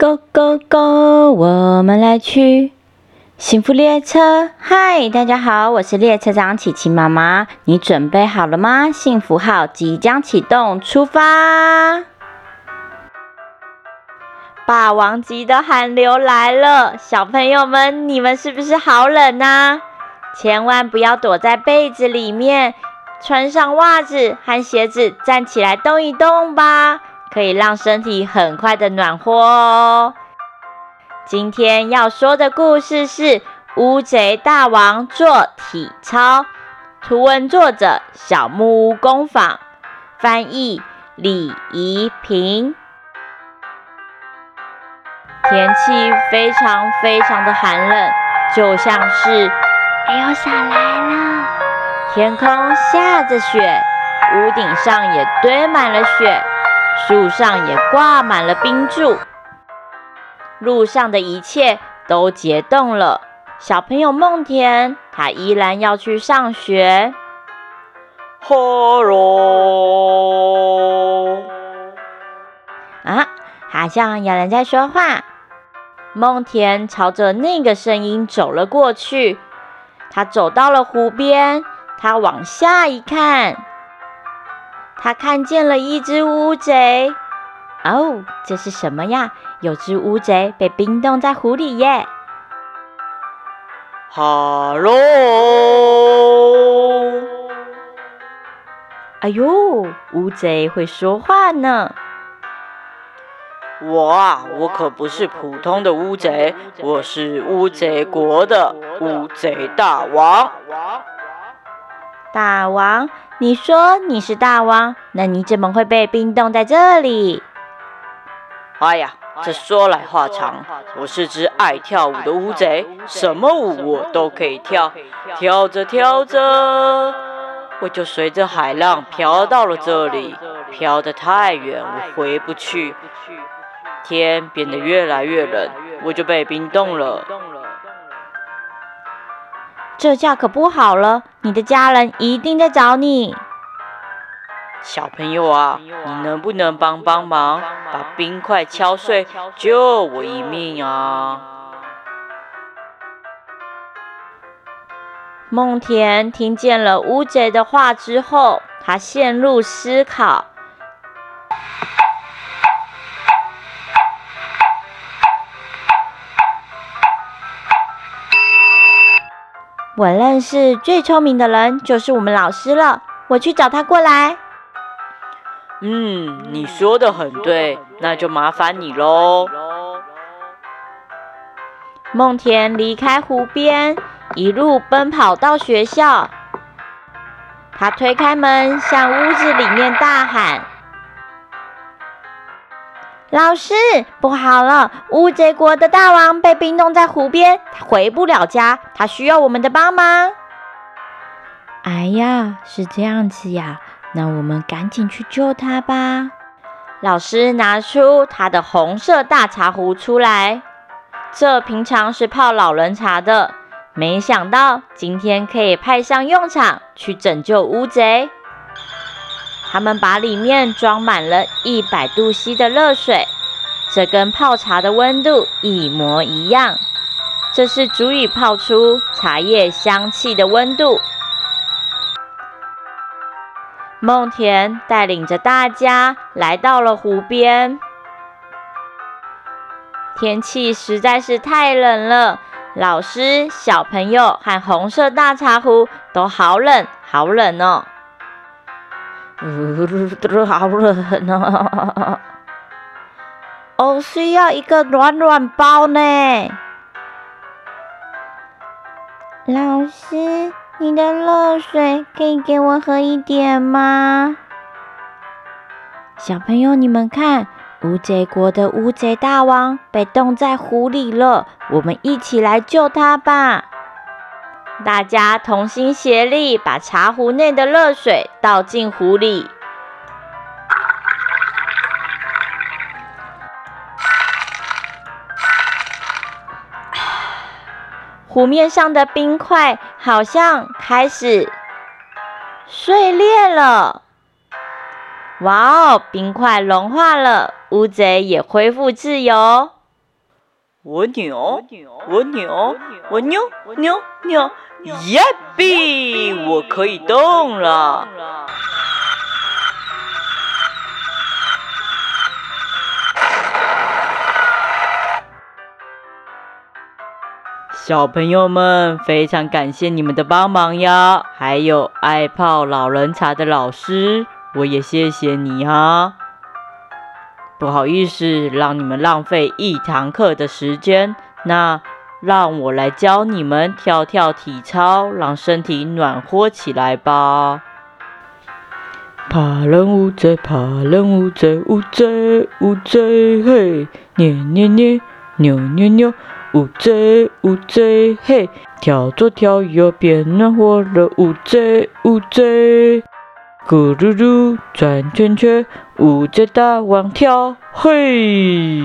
Go go go！我们来去幸福列车。嗨，大家好，我是列车长琪琪妈妈。你准备好了吗？幸福号即将启动，出发！霸王级的寒流来了，小朋友们，你们是不是好冷啊？千万不要躲在被子里面，穿上袜子和鞋子，站起来动一动吧。可以让身体很快的暖和哦。今天要说的故事是《乌贼大王做体操》，图文作者小木屋工坊，翻译李怡平。天气非常非常的寒冷，就像是哎呦，下来了，天空下着雪，屋顶上也堆满了雪。树上也挂满了冰柱，路上的一切都结冻了。小朋友梦田，他依然要去上学。哈喽！啊，好像有人在说话。梦田朝着那个声音走了过去。他走到了湖边，他往下一看。他看见了一只乌贼，哦，这是什么呀？有只乌贼被冰冻在湖里耶！哈喽！哎呦，乌贼会说话呢！我啊，我可不是普通的乌贼，我是乌贼国的乌贼大王。大王。你说你是大王，那你怎么会被冰冻在这里？哎呀，这说来话长。我是只爱跳舞的乌贼，什么舞我都可以跳。跳着跳着，我就随着海浪飘到了这里。飘得太远，我回不去。天变得越来越冷，我就被冰冻了。这下可不好了，你的家人一定在找你。小朋友啊，你能不能帮帮忙，把冰块敲碎，救我一命啊？梦田听见了乌贼的话之后，他陷入思考。我认识最聪明的人，就是我们老师了。我去找他过来。嗯，你说的很对，那就麻烦你喽。梦田离开湖边，一路奔跑到学校。他推开门，向屋子里面大喊。老师，不好了！乌贼国的大王被冰冻在湖边，他回不了家，他需要我们的帮忙。哎呀，是这样子呀，那我们赶紧去救他吧。老师拿出他的红色大茶壶出来，这平常是泡老人茶的，没想到今天可以派上用场，去拯救乌贼。他们把里面装满了一百度 C 的热水，这跟泡茶的温度一模一样。这是足以泡出茶叶香气的温度。梦田带领着大家来到了湖边，天气实在是太冷了，老师、小朋友和红色大茶壶都好冷，好冷哦。呜，好冷呢！我需要一个暖暖包呢。老师，你的热水可以给我喝一点吗？小朋友，你们看，乌贼国的乌贼大王被冻在湖里了，我们一起来救他吧！大家同心协力，把茶壶内的热水倒进壶里。湖面上的冰块好像开始碎裂了。哇哦，冰块融化了，乌贼也恢复自由。我扭，我扭，我扭扭扭，耶比，我可以动了。小朋友们，非常感谢你们的帮忙呀！还有爱泡老人茶的老师，我也谢谢你啊。不好意思，让你们浪费一堂课的时间，那让我来教你们跳跳体操，让身体暖和起来吧。爬人乌贼，爬人乌贼，乌贼乌贼嘿，捏捏捏，扭扭扭。乌贼，乌贼，嘿，跳左跳右变暖和了。乌贼，乌贼，咕噜噜转圈圈，乌贼大王跳，嘿，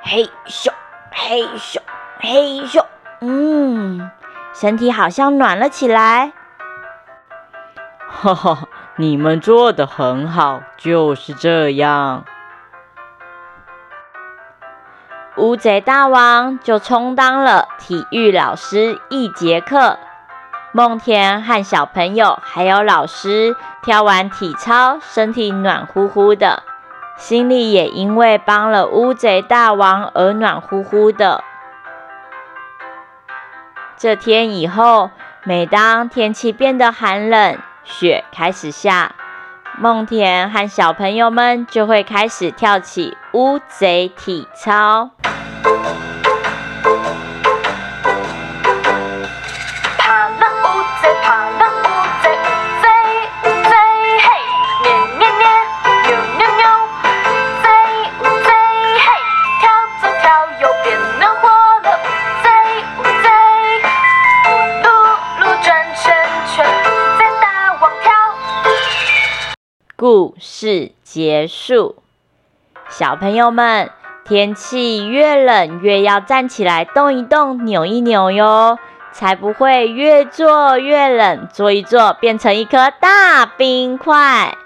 嘿咻，嘿咻，嘿咻，嗯，身体好像暖了起来。哈哈，你们做的很好，就是这样。乌贼大王就充当了体育老师一节课。梦田和小朋友还有老师跳完体操，身体暖乎乎的，心里也因为帮了乌贼大王而暖乎乎的。这天以后，每当天气变得寒冷，雪开始下，梦田和小朋友们就会开始跳起乌贼体操。故事结束，小朋友们，天气越冷越要站起来动一动、扭一扭哟，才不会越坐越冷，坐一坐变成一颗大冰块。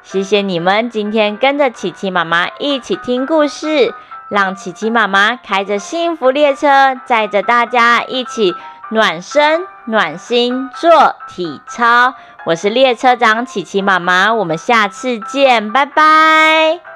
谢谢你们今天跟着琪琪妈妈一起听故事，让琪琪妈妈开着幸福列车，载着大家一起暖身暖心做体操。我是列车长琪琪妈妈，我们下次见，拜拜。